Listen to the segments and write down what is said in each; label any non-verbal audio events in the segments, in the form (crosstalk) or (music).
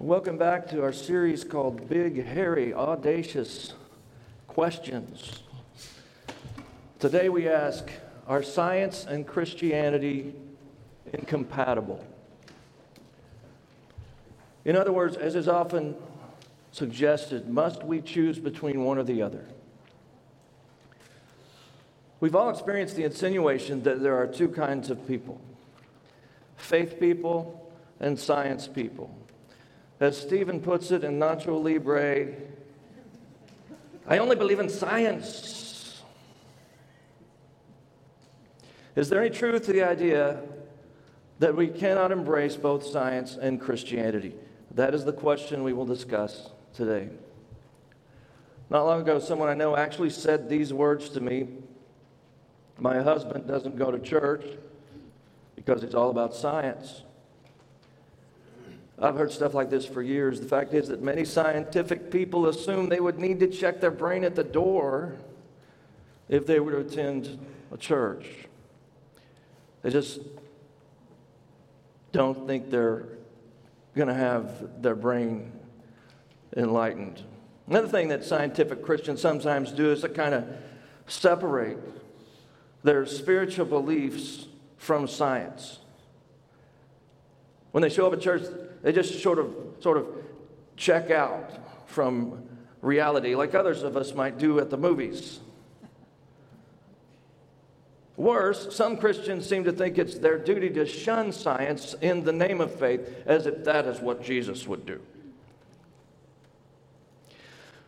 Welcome back to our series called Big, Hairy, Audacious Questions. Today we ask Are science and Christianity incompatible? In other words, as is often suggested, must we choose between one or the other? We've all experienced the insinuation that there are two kinds of people faith people and science people. As Stephen puts it in Nacho Libre, I only believe in science. Is there any truth to the idea that we cannot embrace both science and Christianity? That is the question we will discuss today. Not long ago, someone I know actually said these words to me My husband doesn't go to church because it's all about science. I've heard stuff like this for years. The fact is that many scientific people assume they would need to check their brain at the door if they were to attend a church. They just don't think they're going to have their brain enlightened. Another thing that scientific Christians sometimes do is to kind of separate their spiritual beliefs from science. When they show up at church, they just sort of, sort of check out from reality, like others of us might do at the movies. Worse, some Christians seem to think it's their duty to shun science in the name of faith as if that is what Jesus would do.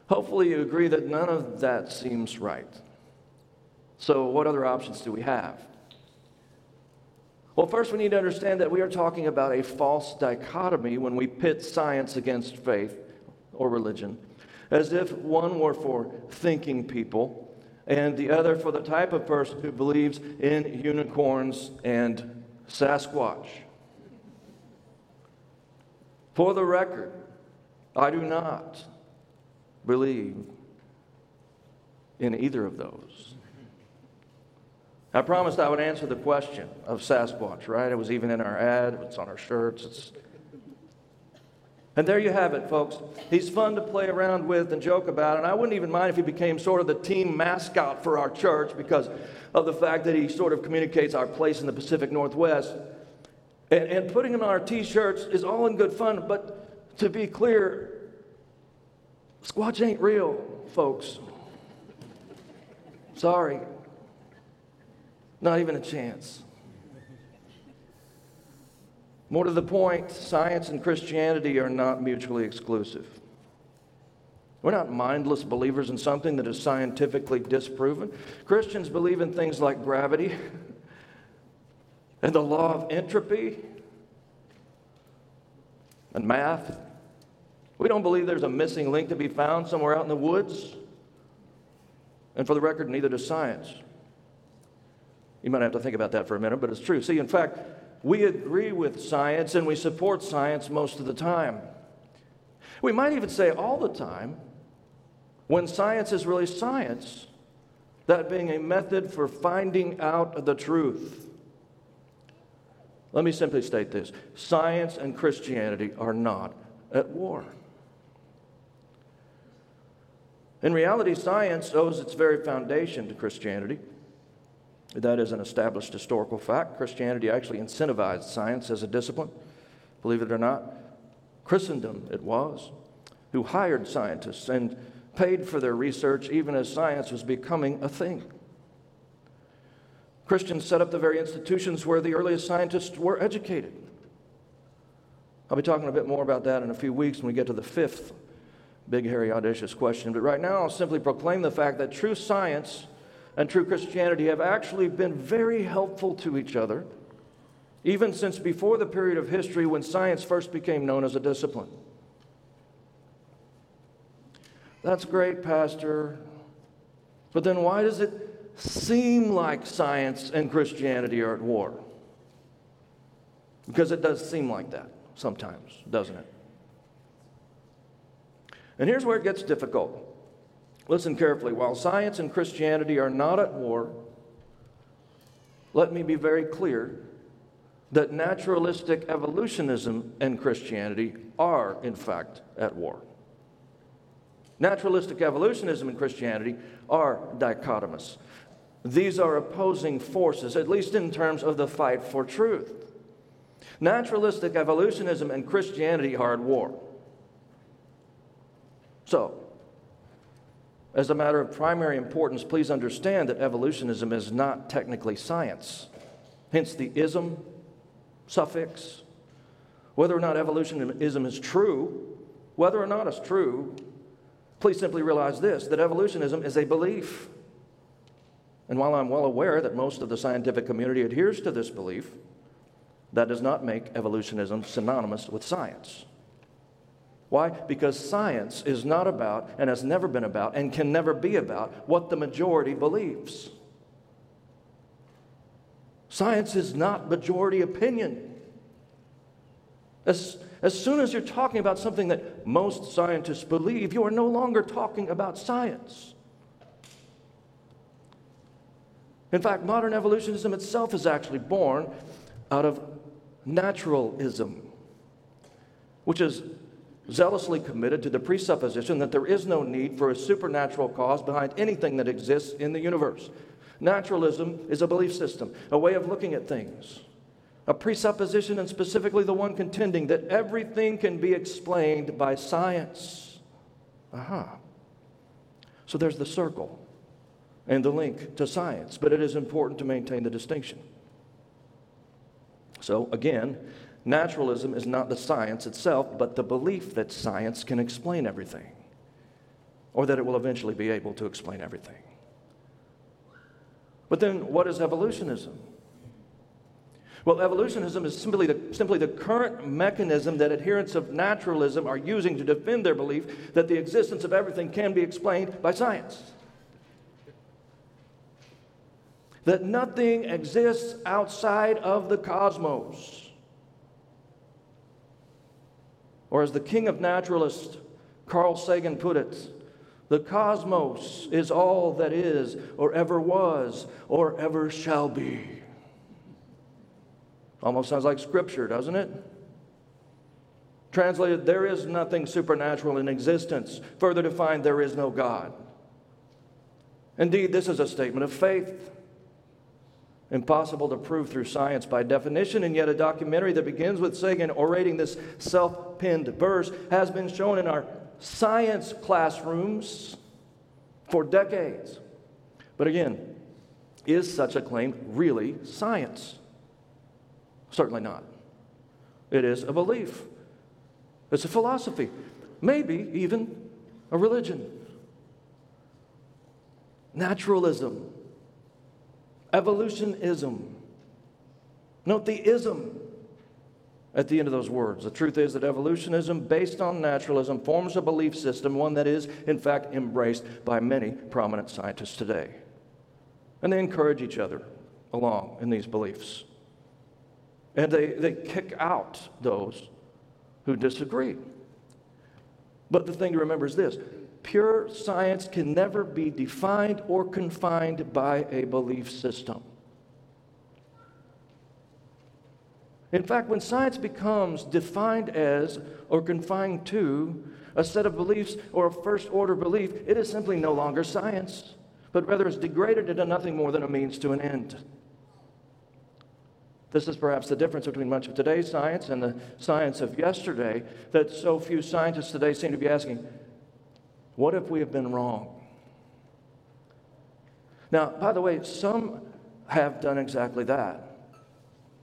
Hopefully, you agree that none of that seems right. So, what other options do we have? Well, first, we need to understand that we are talking about a false dichotomy when we pit science against faith or religion, as if one were for thinking people and the other for the type of person who believes in unicorns and Sasquatch. For the record, I do not believe in either of those. I promised I would answer the question of Sasquatch, right? It was even in our ad, it's on our shirts. It's... And there you have it, folks. He's fun to play around with and joke about, and I wouldn't even mind if he became sort of the team mascot for our church because of the fact that he sort of communicates our place in the Pacific Northwest. And, and putting him on our t shirts is all in good fun, but to be clear, Squatch ain't real, folks. Sorry. Not even a chance. More to the point, science and Christianity are not mutually exclusive. We're not mindless believers in something that is scientifically disproven. Christians believe in things like gravity and the law of entropy and math. We don't believe there's a missing link to be found somewhere out in the woods. And for the record, neither does science. You might have to think about that for a minute, but it's true. See, in fact, we agree with science and we support science most of the time. We might even say all the time when science is really science, that being a method for finding out the truth. Let me simply state this science and Christianity are not at war. In reality, science owes its very foundation to Christianity. That is an established historical fact. Christianity actually incentivized science as a discipline, believe it or not. Christendom, it was, who hired scientists and paid for their research even as science was becoming a thing. Christians set up the very institutions where the earliest scientists were educated. I'll be talking a bit more about that in a few weeks when we get to the fifth big, hairy, audacious question. But right now, I'll simply proclaim the fact that true science and true Christianity have actually been very helpful to each other, even since before the period of history when science first became known as a discipline. That's great, Pastor. But then why does it seem like science and Christianity are at war? Because it does seem like that sometimes, doesn't it? And here's where it gets difficult. Listen carefully. While science and Christianity are not at war, let me be very clear that naturalistic evolutionism and Christianity are, in fact, at war. Naturalistic evolutionism and Christianity are dichotomous. These are opposing forces, at least in terms of the fight for truth. Naturalistic evolutionism and Christianity are at war. So, as a matter of primary importance, please understand that evolutionism is not technically science. Hence the ism suffix. Whether or not evolutionism is true, whether or not it's true, please simply realize this that evolutionism is a belief. And while I'm well aware that most of the scientific community adheres to this belief, that does not make evolutionism synonymous with science. Why? Because science is not about, and has never been about, and can never be about what the majority believes. Science is not majority opinion. As, as soon as you're talking about something that most scientists believe, you are no longer talking about science. In fact, modern evolutionism itself is actually born out of naturalism, which is zealously committed to the presupposition that there is no need for a supernatural cause behind anything that exists in the universe. Naturalism is a belief system, a way of looking at things, a presupposition, and specifically the one contending that everything can be explained by science. Aha. So there's the circle and the link to science, but it is important to maintain the distinction. So, again, naturalism is not the science itself, but the belief that science can explain everything, or that it will eventually be able to explain everything. But then, what is evolutionism? Well, evolutionism is simply the, simply the current mechanism that adherents of naturalism are using to defend their belief that the existence of everything can be explained by science. That nothing exists outside of the cosmos. Or, as the king of naturalists, Carl Sagan, put it, the cosmos is all that is, or ever was, or ever shall be. Almost sounds like scripture, doesn't it? Translated, there is nothing supernatural in existence. Further defined, there is no God. Indeed, this is a statement of faith. Impossible to prove through science by definition, and yet a documentary that begins with Sagan orating this self pinned verse has been shown in our science classrooms for decades. But again, is such a claim really science? Certainly not. It is a belief, it's a philosophy, maybe even a religion. Naturalism, evolutionism. Note the ism at the end of those words. The truth is that evolutionism, based on naturalism, forms a belief system, one that is, in fact, embraced by many prominent scientists today. And they encourage each other along in these beliefs. And they, they kick out those who disagree. But the thing to remember is this pure science can never be defined or confined by a belief system. In fact, when science becomes defined as or confined to a set of beliefs or a first order belief, it is simply no longer science, but rather is degraded into nothing more than a means to an end. This is perhaps the difference between much of today's science and the science of yesterday that so few scientists today seem to be asking what if we have been wrong? Now, by the way, some have done exactly that.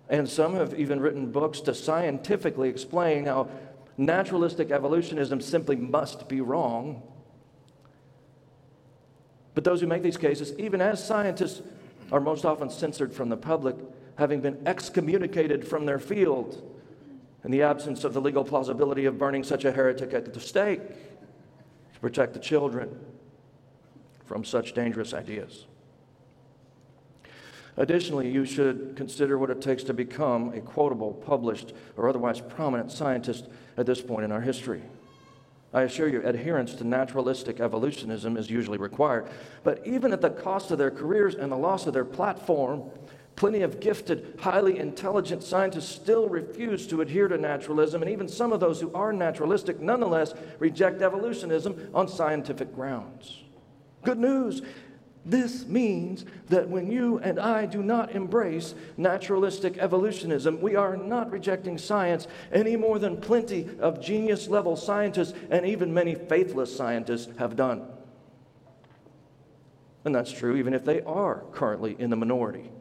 And some have even written books to scientifically explain how naturalistic evolutionism simply must be wrong. But those who make these cases, even as scientists, are most often censored from the public, having been excommunicated from their field in the absence of the legal plausibility of burning such a heretic at the stake to protect the children from such dangerous ideas. Additionally, you should consider what it takes to become a quotable, published, or otherwise prominent scientist at this point in our history. I assure you, adherence to naturalistic evolutionism is usually required. But even at the cost of their careers and the loss of their platform, Plenty of gifted, highly intelligent scientists still refuse to adhere to naturalism, and even some of those who are naturalistic nonetheless reject evolutionism on scientific grounds. Good news. This means that when you and I do not embrace naturalistic evolutionism, we are not rejecting science any more than plenty of genius level scientists and even many faithless scientists have done. And that's true even if they are currently in the minority.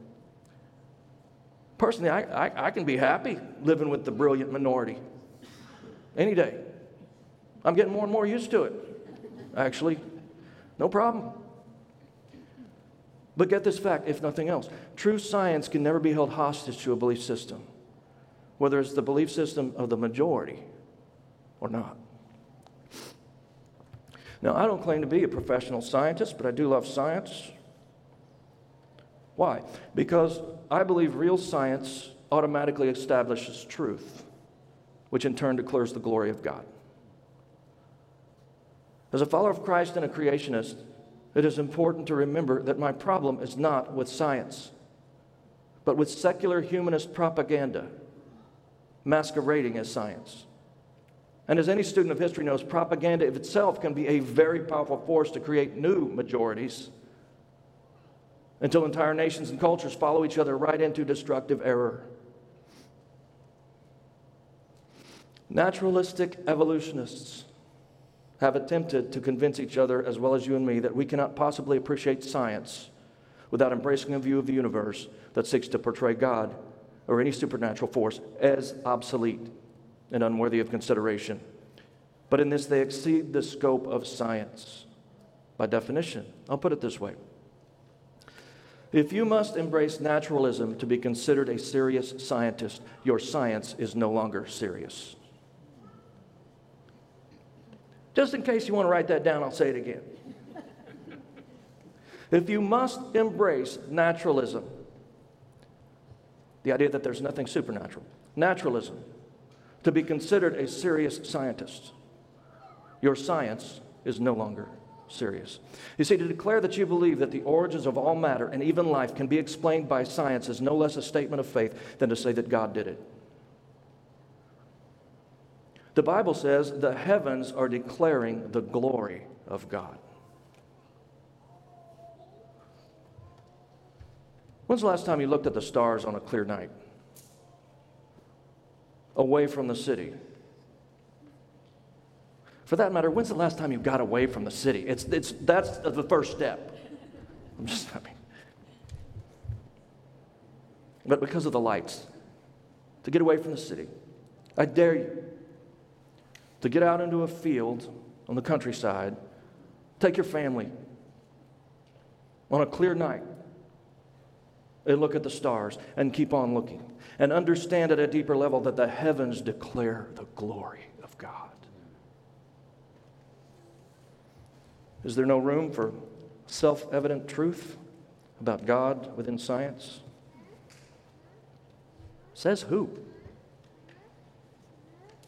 Personally, I, I, I, can be happy living with the brilliant minority any day. I'm getting more and more used to it, actually. No problem. But get this fact, if nothing else true science can never be held hostage to a belief system, whether it's the belief system of the majority or not. Now, I don't claim to be a professional scientist, but I do love science. Why? Because I believe real science automatically establishes truth, which in turn declares the glory of God. As a follower of Christ and a creationist, it is important to remember that my problem is not with science, but with secular humanist propaganda masquerading as science. And as any student of history knows, propaganda of itself can be a very powerful force to create new majorities until entire nations and cultures follow each other right into destructive error. Naturalistic evolutionists have attempted to convince each other, as well as you and me, that we cannot possibly appreciate science without embracing a view of the universe that seeks to portray God or any supernatural force as obsolete and unworthy of consideration. But in this, they exceed the scope of science by definition. I'll put it this way if you must embrace naturalism to be considered a serious scientist, your science is no longer serious. Just in case you want to write that down, I'll say it again. if you must embrace naturalism, the idea that there's nothing supernatural, naturalism, to be considered a serious scientist, your science is no longer serious. You see, to declare that you believe that the origins of all matter and even life can be explained by science is no less a statement of faith than to say that God did it. The Bible says the heavens are declaring the glory of God. When's the last time you looked at the stars on a clear night? Away from the city. For that matter, when's the last time you got away from the city? It's, it's, that's the first step. I'm just, I mean. But because of the lights, to get away from the city, I dare you to get out into a field on the countryside, take your family on a clear night and look at the stars and keep on looking and understand at a deeper level that the heavens declare the glory of God. Is there no room for self evident truth about God within science? Says who?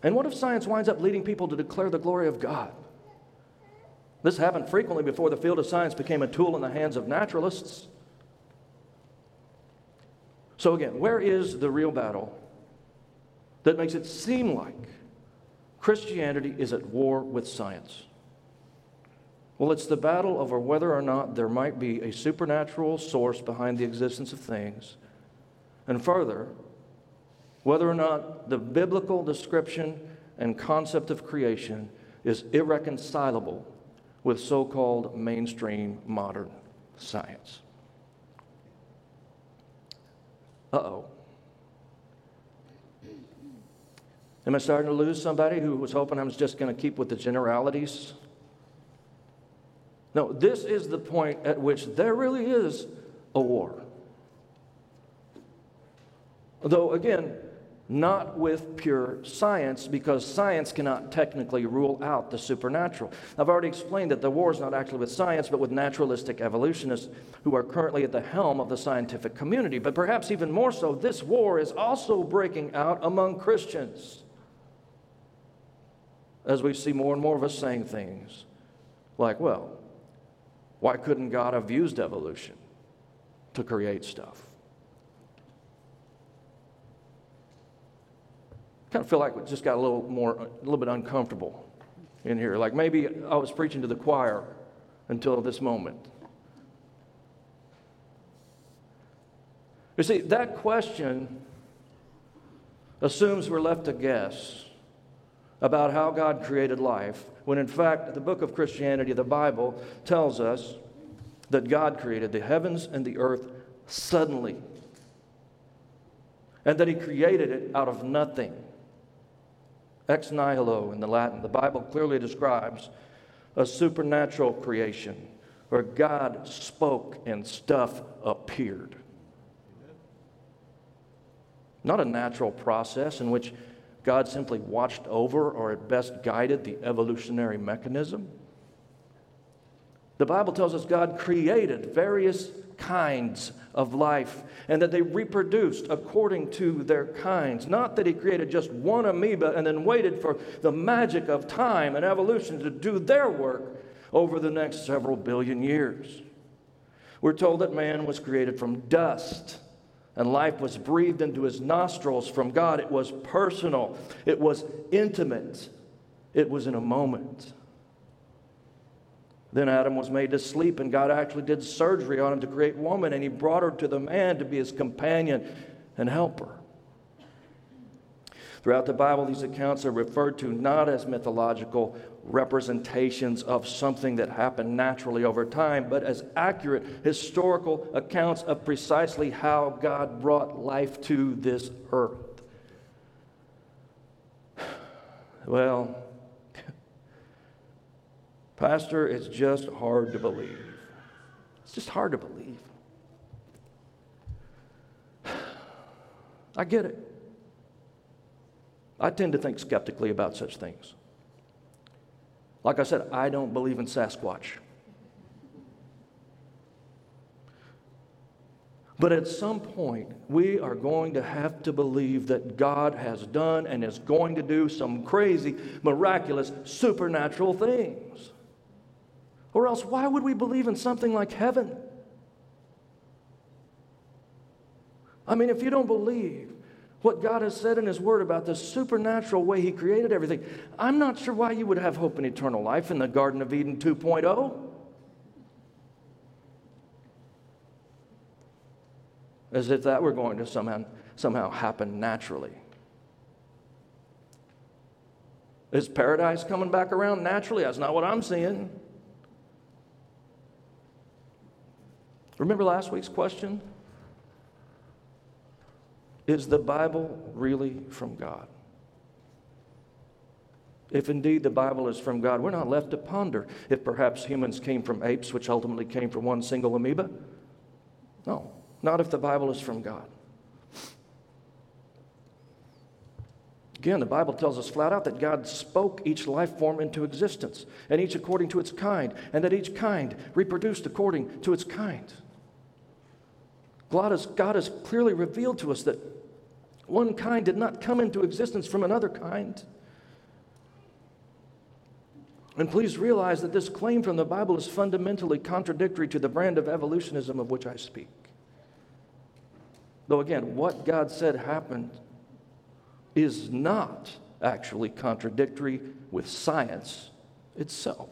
And what if science winds up leading people to declare the glory of God? This happened frequently before the field of science became a tool in the hands of naturalists. So, again, where is the real battle that makes it seem like Christianity is at war with science? Well, it's the battle over whether or not there might be a supernatural source behind the existence of things. And further, whether or not the biblical description and concept of creation is irreconcilable with so called mainstream modern science. Uh oh. Am I starting to lose somebody who was hoping I was just going to keep with the generalities? No, this is the point at which there really is a war. Though, again, not with pure science, because science cannot technically rule out the supernatural. I've already explained that the war is not actually with science, but with naturalistic evolutionists who are currently at the helm of the scientific community. But perhaps even more so, this war is also breaking out among Christians. As we see more and more of us saying things like, well, why couldn't God have used evolution to create stuff? Kind of feel like we just got a little more, a little bit uncomfortable in here. Like maybe I was preaching to the choir until this moment. You see, that question assumes we're left to guess about how God created life when in fact, the book of Christianity, the Bible, tells us that God created the heavens and the earth suddenly, and that He created it out of nothing. Ex nihilo in the Latin. The Bible clearly describes a supernatural creation where God spoke and stuff appeared. Not a natural process in which God simply watched over or at best guided the evolutionary mechanism. The Bible tells us God created various kinds of life and that they reproduced according to their kinds. Not that He created just one amoeba and then waited for the magic of time and evolution to do their work over the next several billion years. We're told that man was created from dust and life was breathed into his nostrils from God. It was personal, it was intimate, it was in a moment. Then Adam was made to sleep, and God actually did surgery on him to create woman, and he brought her to the man to be his companion and helper. Throughout the Bible, these accounts are referred to not as mythological representations of something that happened naturally over time, but as accurate historical accounts of precisely how God brought life to this earth. (sighs) Well, (laughs) Pastor, it's just hard to believe. It's just hard to believe. (sighs) I get it. I tend to think skeptically about such things. Like I said, I don't believe in Sasquatch. But at some point, we are going to have to believe that God has done and is going to do some crazy, miraculous, supernatural things. Or else, why would we believe in something like heaven? I mean, if you don't believe what God has said in His Word about the supernatural way He created everything, I'm not sure why you would have hope in eternal life in the Garden of Eden 2.0. As if that were going to somehow, somehow happen naturally. Is paradise coming back around naturally? That's not what I'm seeing. Remember last week's question? Is the Bible really from God? If indeed the Bible is from God, we're not left to ponder if perhaps humans came from apes, which ultimately came from one single amoeba. No, not if the Bible is from God. Again, the Bible tells us flat out that God spoke each life form into existence, and each according to its kind, and that each kind reproduced according to its kind. God has, God has clearly revealed to us that one kind did not come into existence from another kind. And please realize that this claim from the Bible is fundamentally contradictory to the brand of evolutionism of which I speak. Though, again, what God said happened is not actually contradictory with science itself.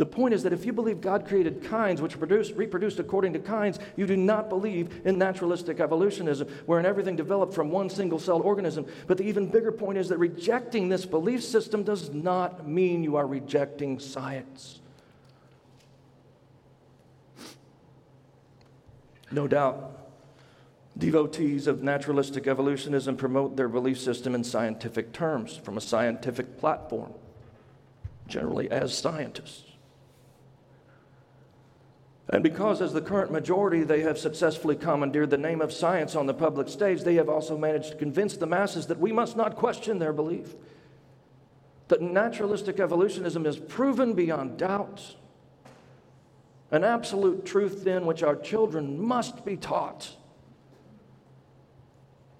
The point is that if you believe God created kinds which produced, reproduced according to kinds, you do not believe in naturalistic evolutionism, wherein everything developed from one single celled organism. But the even bigger point is that rejecting this belief system does not mean you are rejecting science. No doubt, devotees of naturalistic evolutionism promote their belief system in scientific terms from a scientific platform, generally as scientists. And because, as the current majority, they have successfully commandeered the name of science on the public stage, they have also managed to convince the masses that we must not question their belief. That naturalistic evolutionism is proven beyond doubt. An absolute truth, then, which our children must be taught.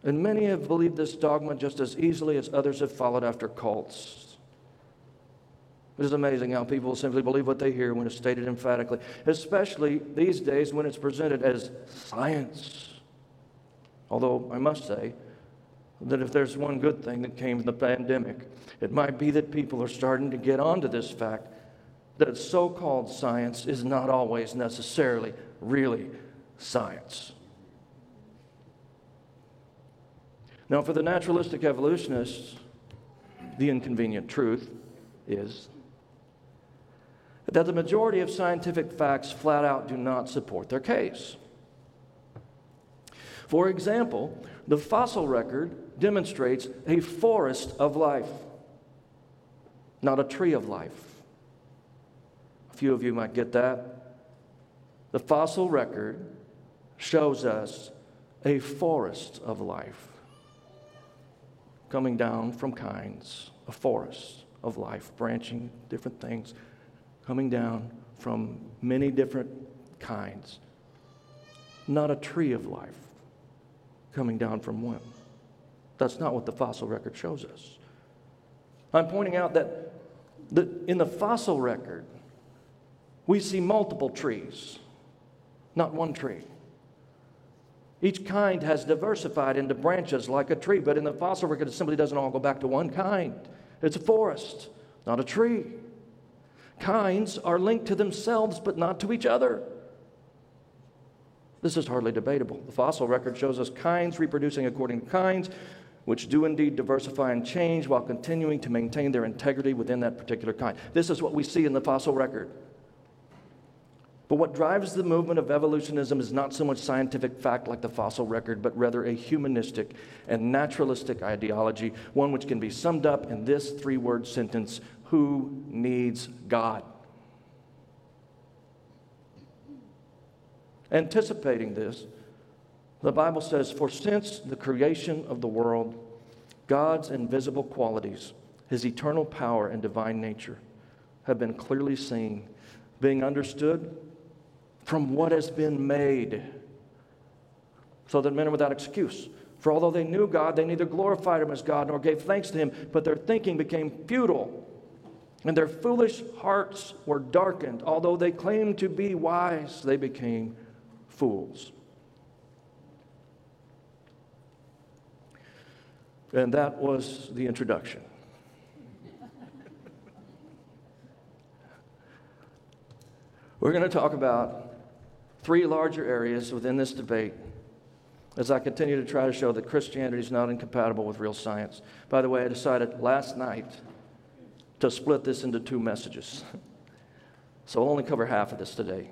And many have believed this dogma just as easily as others have followed after cults. It is amazing how people simply believe what they hear when it's stated emphatically, especially these days when it's presented as science. Although I must say, that if there's one good thing that came from the pandemic, it might be that people are starting to get onto this fact that so called science is not always necessarily really science. Now, for the naturalistic evolutionists, the inconvenient truth is that the majority of scientific facts flat out do not support their case. For example, the fossil record demonstrates a forest of life, not a tree of life. A few of you might get that. The fossil record shows us a forest of life coming down from kinds, a forest of life, branching different things, coming down from many different kinds. Not a tree of life coming down from one. That's not what the fossil record shows us. I'm pointing out that the, in the fossil record, we see multiple trees, not one tree. Each kind has diversified into branches like a tree, but in the fossil record, it simply doesn't all go back to one kind. It's a forest, not a tree. Kinds are linked to themselves, but not to each other. This is hardly debatable. The fossil record shows us kinds reproducing according to kinds, which do indeed diversify and change while continuing to maintain their integrity within that particular kind. This is what we see in the fossil record. But what drives the movement of evolutionism is not so much scientific fact like the fossil record, but rather a humanistic and naturalistic ideology, one which can be summed up in this three word sentence Who needs God? Anticipating this, the Bible says, For since the creation of the world, God's invisible qualities, his eternal power and divine nature, have been clearly seen, being understood from what has been made, so that men are without excuse. For although they knew God, they neither glorified him as God nor gave thanks to him, but their thinking became futile, and their foolish hearts were darkened. Although they claimed to be wise, they became fools. And that was the introduction. (laughs) We're going to talk about three larger areas within this debate as I continue to try to show that Christianity is not incompatible with real science. By the way, I decided last night to split this into two messages. So I'll only cover half of this today.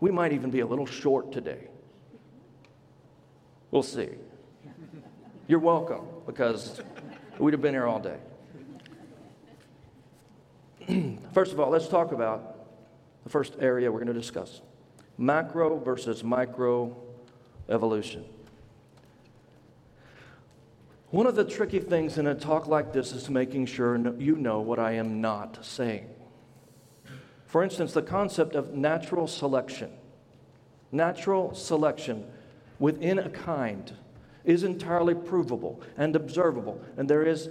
We might even be a little short today. We'll see. You're welcome because we'd have been here all day. (clears throat) First of all, let's talk about the first area we're going to discuss macro versus micro evolution. One of the tricky things in a talk like this is making sure you know what I am not saying. For instance, the concept of natural selection. Natural selection within a kind is entirely provable and observable, and there is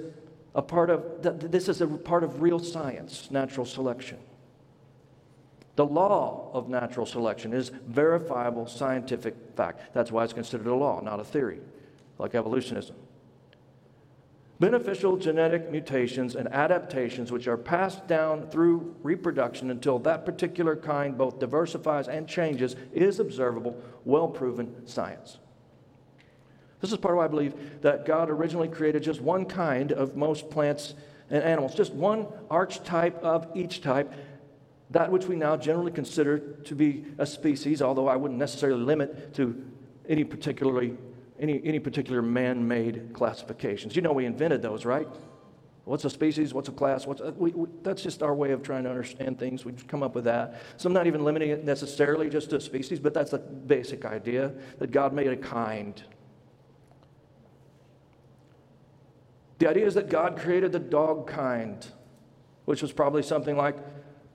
a part of this is a part of real science, natural selection. The law of natural selection is verifiable scientific fact. That's why it's considered a law, not a theory, like evolutionism. Beneficial genetic mutations and adaptations, which are passed down through reproduction until that particular kind both diversifies and changes, is observable, well proven science. This is part of why I believe that God originally created just one kind of most plants and animals, just one archetype of each type, that which we now generally consider to be a species, although I wouldn't necessarily limit to any particularly any, any particular man-made classifications. You know we invented those, right? What's a species? What's a class? What's a, we, we, that's just our way of trying to understand things. We've come up with that. So I'm not even limiting it necessarily just to species, but that's the basic idea that God made a kind. The idea is that God created the dog kind, which was probably something like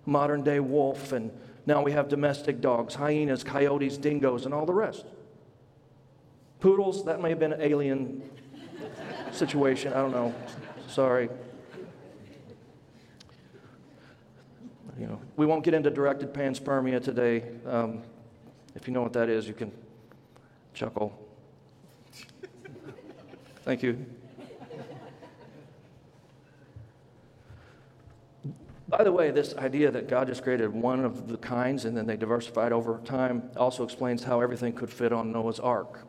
modern day wolf, and now we have domestic dogs, hyenas, coyotes, dingoes, and all the rest. Poodles, that may have been an alien situation. I don't know. Sorry. You know, we won't get into directed panspermia today. Um, if you know what that is, you can chuckle. Thank you. By the way, this idea that God just created one of the kinds and then they diversified over time also explains how everything could fit on Noah's ark.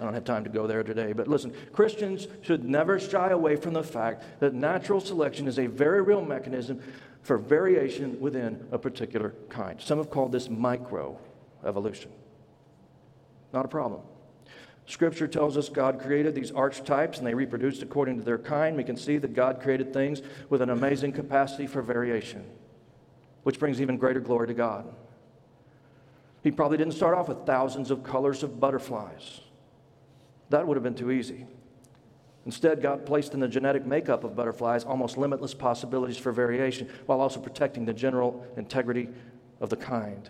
I don't have time to go there today, but listen, Christians should never shy away from the fact that natural selection is a very real mechanism for variation within a particular kind. Some have called this micro evolution. Not a problem. Scripture tells us God created these archetypes and they reproduced according to their kind. We can see that God created things with an amazing capacity for variation, which brings even greater glory to God. He probably didn't start off with thousands of colors of butterflies. That would have been too easy. Instead, God placed in the genetic makeup of butterflies almost limitless possibilities for variation while also protecting the general integrity of the kind.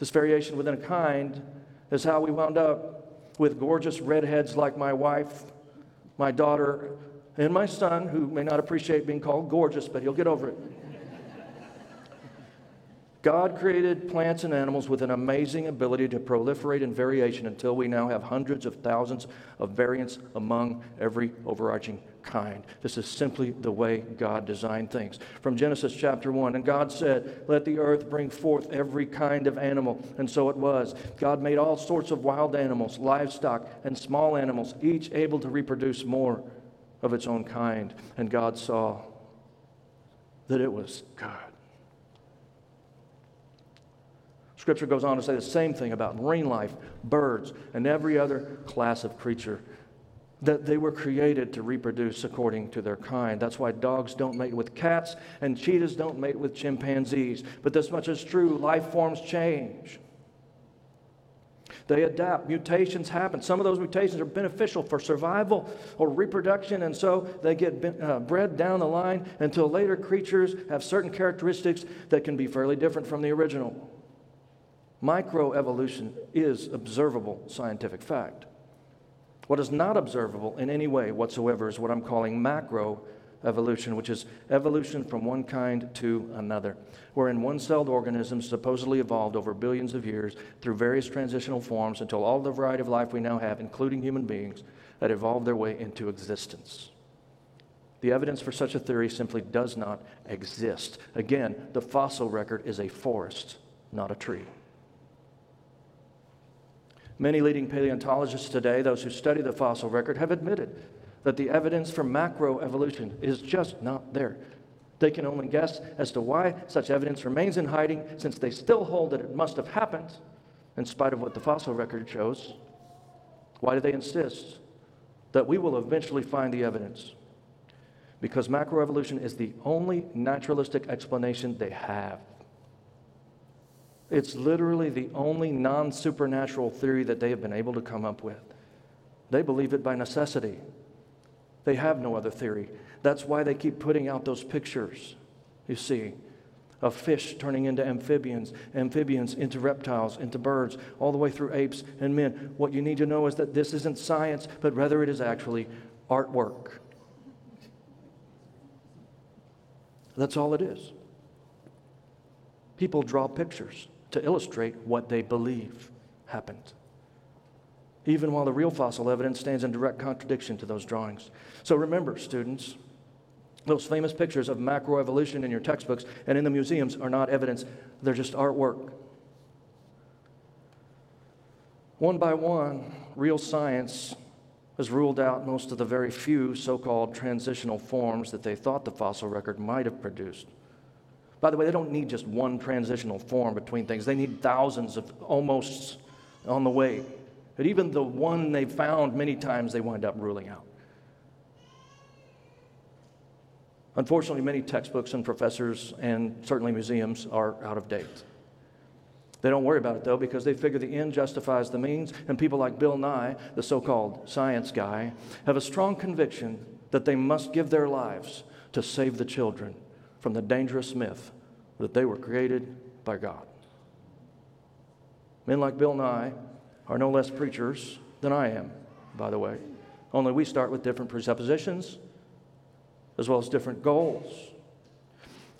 This variation within a kind is how we wound up with gorgeous redheads like my wife, my daughter, and my son, who may not appreciate being called gorgeous, but he'll get over it. God created plants and animals with an amazing ability to proliferate in variation until we now have hundreds of thousands of variants among every overarching kind. This is simply the way God designed things. From Genesis chapter 1, and God said, Let the earth bring forth every kind of animal. And so it was. God made all sorts of wild animals, livestock, and small animals, each able to reproduce more of its own kind. And God saw that it was good. Scripture goes on to say the same thing about marine life, birds, and every other class of creature. That they were created to reproduce according to their kind. That's why dogs don't mate with cats and cheetahs don't mate with chimpanzees. But this much is true life forms change. They adapt. Mutations happen. Some of those mutations are beneficial for survival or reproduction, and so they get uh, bred down the line until later creatures have certain characteristics that can be fairly different from the original. Microevolution is observable scientific fact. What is not observable in any way whatsoever is what I'm calling macroevolution, which is evolution from one kind to another, wherein one celled organisms supposedly evolved over billions of years through various transitional forms until all the variety of life we now have, including human beings, had evolved their way into existence. The evidence for such a theory simply does not exist. Again, the fossil record is a forest, not a tree. Many leading paleontologists today, those who study the fossil record, have admitted that the evidence for macroevolution is just not there. They can only guess as to why such evidence remains in hiding, since they still hold that it must have happened, in spite of what the fossil record shows. Why do they insist that we will eventually find the evidence? Because macroevolution is the only naturalistic explanation they have. It's literally the only non supernatural theory that they have been able to come up with. They believe it by necessity. They have no other theory. That's why they keep putting out those pictures, you see, of fish turning into amphibians, amphibians into reptiles, into birds, all the way through apes and men. What you need to know is that this isn't science, but rather it is actually artwork. That's all it is. People draw pictures to illustrate what they believe happened. Even while the real fossil evidence stands in direct contradiction to those drawings. So remember, students, those famous pictures of macroevolution in your textbooks and in the museums are not evidence, they're just artwork. One by one, real science has ruled out most of the very few so called transitional forms that they thought the fossil record might have produced. By the way, they don't need just one transitional form between things, they need thousands of almost on the way. But even the one they found, many times they wind up ruling out. Unfortunately, many textbooks and professors and certainly museums are out of date. They don't worry about it though because they figure the end justifies the means, and people like Bill Nye, the so called science guy, have a strong conviction that they must give their lives to save the children from the dangerous myth that they were created by God. Men like Bill Nye are no less preachers than I am, by the way. Only we start with different presuppositions as well as different goals.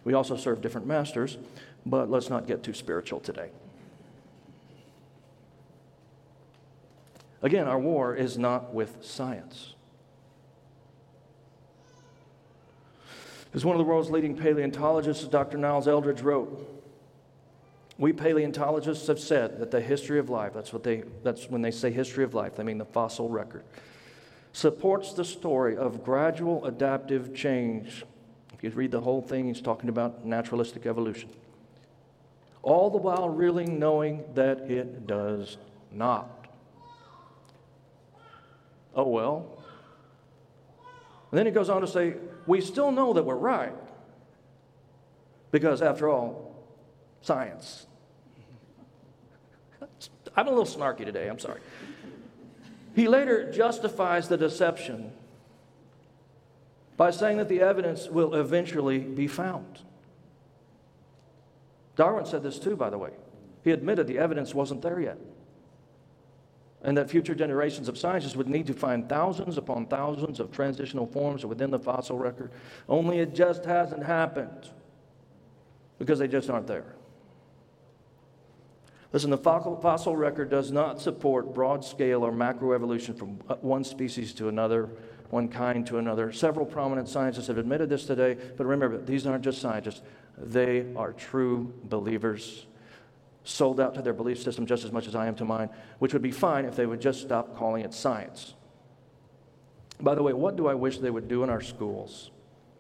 We also serve different masters, but let's not get too spiritual today. Again, our war is not with science. As one of the world's leading paleontologists, Dr. Niles Eldredge, wrote, we paleontologists have said that the history of life, that's what they that's when they say history of life, they mean the fossil record, supports the story of gradual adaptive change. If you read the whole thing, he's talking about naturalistic evolution. All the while really knowing that it does not. Oh well. And then he goes on to say, we still know that we're right. Because after all, science. (laughs) I'm a little snarky today, I'm sorry. He later justifies the deception by saying that the evidence will eventually be found. Darwin said this too, by the way. He admitted the evidence wasn't there yet. And that future generations of scientists would need to find thousands upon thousands of transitional forms within the fossil record. Only it just hasn't happened because they just aren't there. Listen, the fossil record does not support broad scale or macroevolution from uh, one species to another, one kind to another. Several prominent scientists have admitted this today, but remember, these aren't just scientists, they are true believers, sold out to their belief system just as much as I am to mine, which would be fine if they would just stop calling it science. By the way, what do I wish they would do in our schools?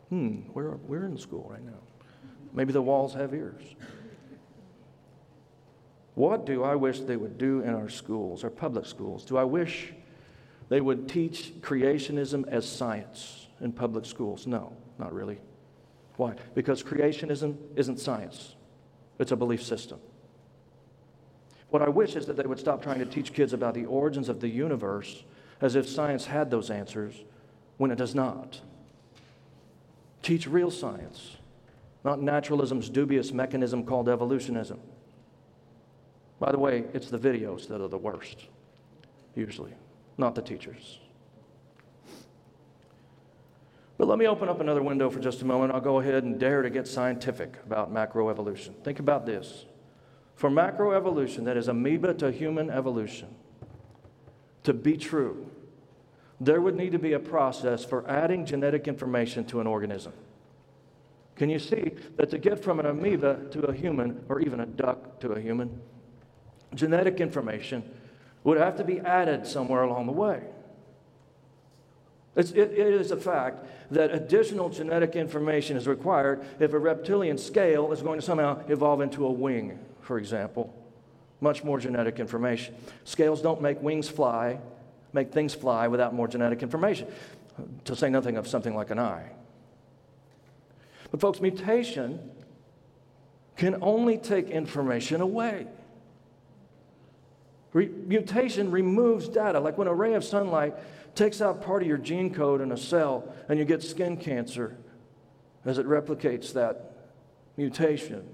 Hmm, we're, we're in school right now. Maybe the walls have ears. What do I wish they would do in our schools, our public schools? Do I wish they would teach creationism as science in public schools? No, not really. Why? Because creationism isn't science, it's a belief system. What I wish is that they would stop trying to teach kids about the origins of the universe as if science had those answers when it does not. Teach real science, not naturalism's dubious mechanism called evolutionism. By the way, it's the videos that are the worst, usually, not the teachers. But let me open up another window for just a moment. I'll go ahead and dare to get scientific about macroevolution. Think about this. For macroevolution, that is amoeba to human evolution, to be true, there would need to be a process for adding genetic information to an organism. Can you see that to get from an amoeba to a human, or even a duck to a human, genetic information would have to be added somewhere along the way. It, it is a fact that additional genetic information is required if a reptilian scale is going to somehow evolve into a wing, for example. Much more genetic information. Scales don't make wings fly, make things fly without more genetic information, to say nothing of something like an eye. But, folks, mutation can only take information away. Re- mutation removes data. Like when a ray of sunlight takes out part of your gene code in a cell and you get skin cancer as it replicates that mutation.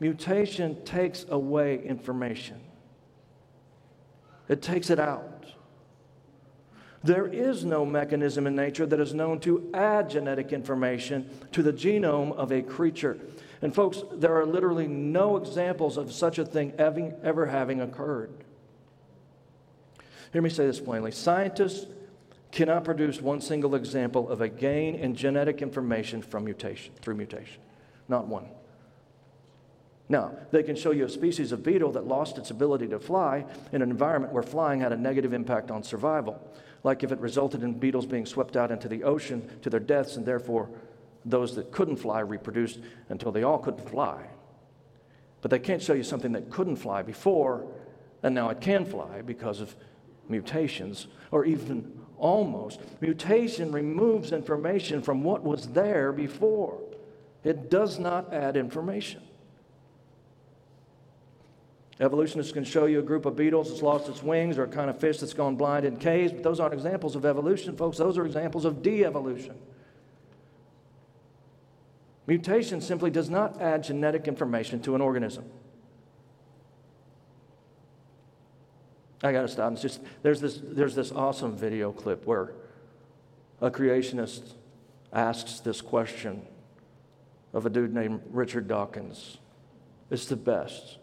Mutation takes away information, it takes it out. There is no mechanism in nature that is known to add genetic information to the genome of a creature. And, folks, there are literally no examples of such a thing ever having occurred. Hear me say this plainly scientists cannot produce one single example of a gain in genetic information from mutation, through mutation. Not one. Now, they can show you a species of beetle that lost its ability to fly in an environment where flying had a negative impact on survival, like if it resulted in beetles being swept out into the ocean to their deaths, and therefore those that couldn't fly reproduced until they all couldn't fly. But they can't show you something that couldn't fly before, and now it can fly because of mutations, or even almost. Mutation removes information from what was there before, it does not add information. Evolutionists can show you a group of beetles that's lost its wings or a kind of fish that's gone blind in caves, but those aren't examples of evolution, folks. Those are examples of de evolution. Mutation simply does not add genetic information to an organism. I got to stop. It's just there's this there's this awesome video clip where a creationist asks this question of a dude named Richard Dawkins. It's the best.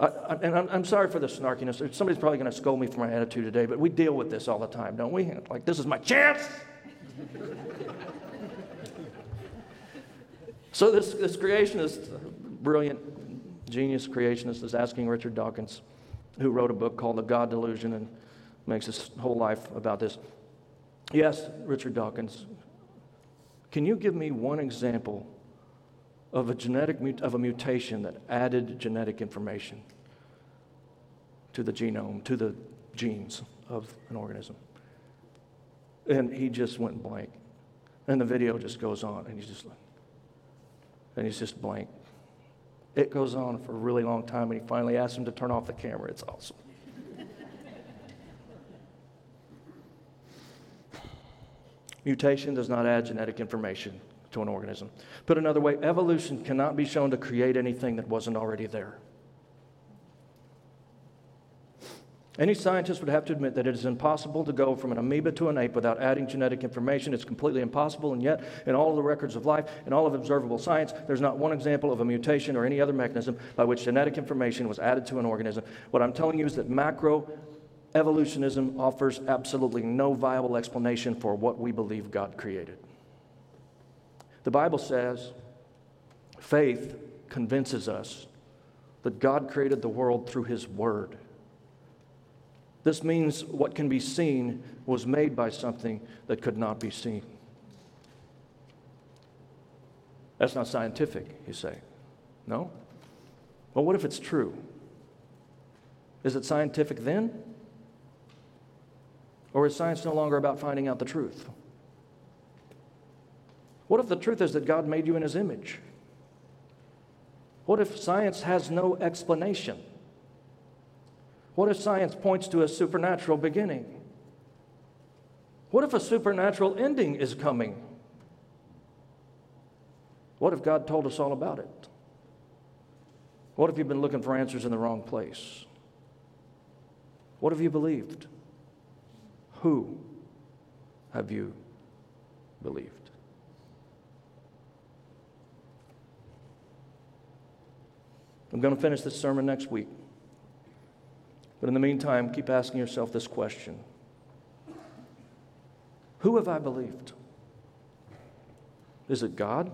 I, and I'm, I'm, sorry for the snarkiness. Somebody's probably going to scold me for my attitude today, but we deal with this all the time, don't we? Like, this is my chance. (laughs) so, this, this creationist, brilliant, genius creationist, is asking Richard Dawkins, who wrote a book called The God Delusion and makes his whole life about this. Yes, Richard Dawkins, can you give me one example of a genetic of a mutation that added genetic information to the genome, to the genes of an organism. And he just went blank. And the video just goes on, and he's just and he's just blank. It goes on for a really long time, and he finally asks him to turn off the camera. It's awesome. (laughs) Mutation does not add genetic information to an organism. Put another way, evolution cannot be shown to create anything that wasn't already there. Any scientist would have to admit that it is impossible to go from an amoeba to an ape without adding genetic information. It's completely impossible, and yet, in all of the records of life, in all of observable science, there's not one example of a mutation or any other mechanism by which genetic information was added to an organism. What I'm telling you is that macro evolutionism offers absolutely no viable explanation for what we believe God created. The Bible says faith convinces us that God created the world through His Word. This means what can be seen was made by something that could not be seen. That's not scientific, you say. No? Well, what if it's true? Is it scientific then? Or is science no longer about finding out the truth? What if the truth is that God made you in his image? What if science has no explanation? What if science points to a supernatural beginning? What if a supernatural ending is coming? What if God told us all about it? What if you've been looking for answers in the wrong place? What have you believed? Who have you believed? I'm going to finish this sermon next week. But in the meantime, keep asking yourself this question Who have I believed? Is it God?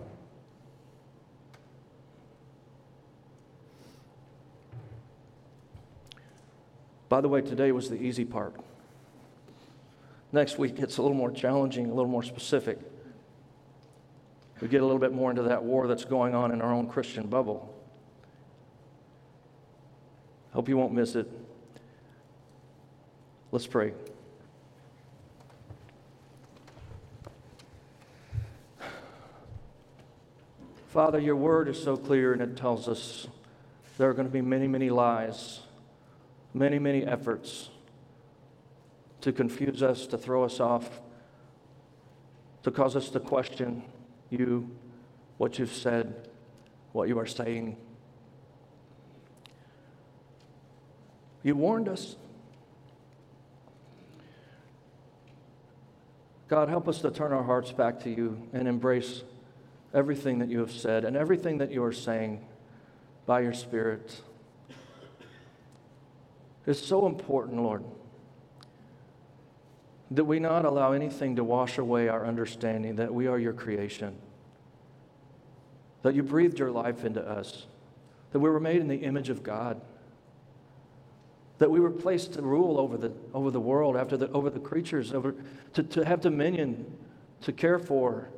By the way, today was the easy part. Next week, it's a little more challenging, a little more specific. We get a little bit more into that war that's going on in our own Christian bubble. Hope you won't miss it. Let's pray. Father, your word is so clear and it tells us there are going to be many, many lies, many, many efforts to confuse us, to throw us off, to cause us to question you, what you've said, what you are saying. You warned us. God, help us to turn our hearts back to you and embrace everything that you have said and everything that you are saying by your Spirit. It's so important, Lord, that we not allow anything to wash away our understanding that we are your creation, that you breathed your life into us, that we were made in the image of God that we were placed to rule over the, over the world, after the, over the creatures, over, to, to have dominion, to care for,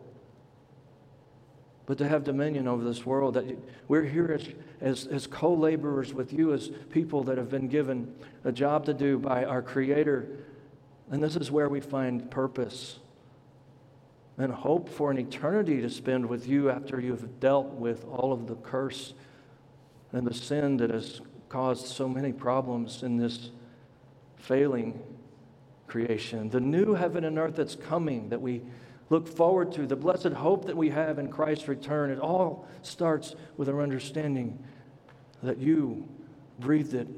but to have dominion over this world. That we're here as, as, as co laborers with you, as people that have been given a job to do by our Creator. And this is where we find purpose and hope for an eternity to spend with you after you've dealt with all of the curse and the sin that has caused so many problems in this failing creation. The new heaven and earth that's coming that we look forward to, the blessed hope that we have in Christ's return, it all starts with our understanding that you breathed it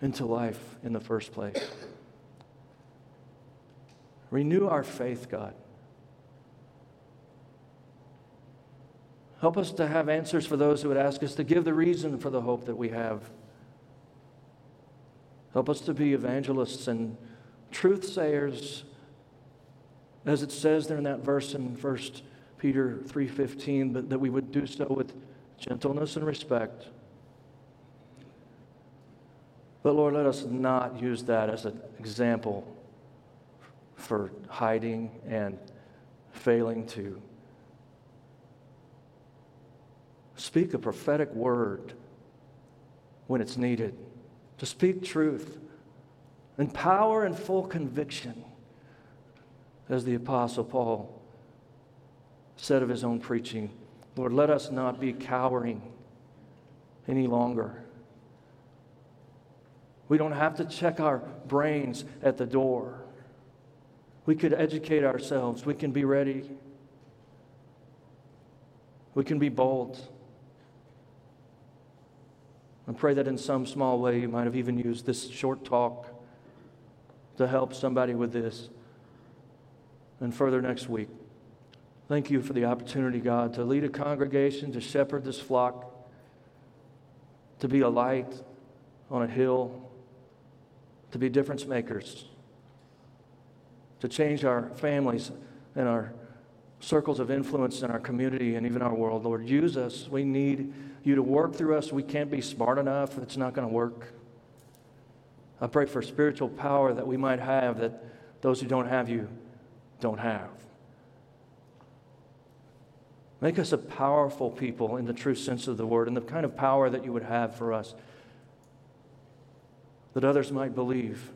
into life in the first place. Renew our faith, God. Help us to have answers for those who would ask us to give the reason for the hope that we have Help us to be evangelists and truth sayers, as it says there in that verse in 1 Peter 3:15, but that we would do so with gentleness and respect. But Lord, let us not use that as an example for hiding and failing to speak a prophetic word when it's needed, to speak truth in power and full conviction, as the Apostle Paul said of his own preaching. Lord, let us not be cowering any longer. We don't have to check our brains at the door. We could educate ourselves. We can be ready. We can be bold. I pray that in some small way you might have even used this short talk to help somebody with this. And further next week. Thank you for the opportunity, God, to lead a congregation, to shepherd this flock, to be a light on a hill, to be difference makers, to change our families and our circles of influence in our community and even our world. Lord, use us. We need you to work through us. We can't be smart enough. It's not going to work. I pray for spiritual power that we might have that those who don't have you don't have. Make us a powerful people in the true sense of the word and the kind of power that you would have for us, that others might believe.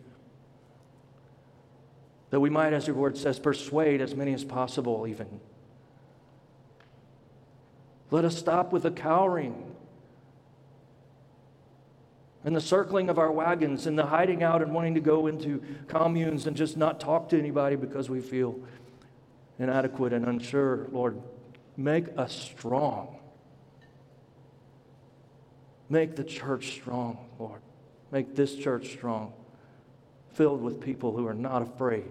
That we might, as your word says, persuade as many as possible, even. Let us stop with the cowering and the circling of our wagons and the hiding out and wanting to go into communes and just not talk to anybody because we feel inadequate and unsure. Lord, make us strong. Make the church strong, Lord. Make this church strong, filled with people who are not afraid.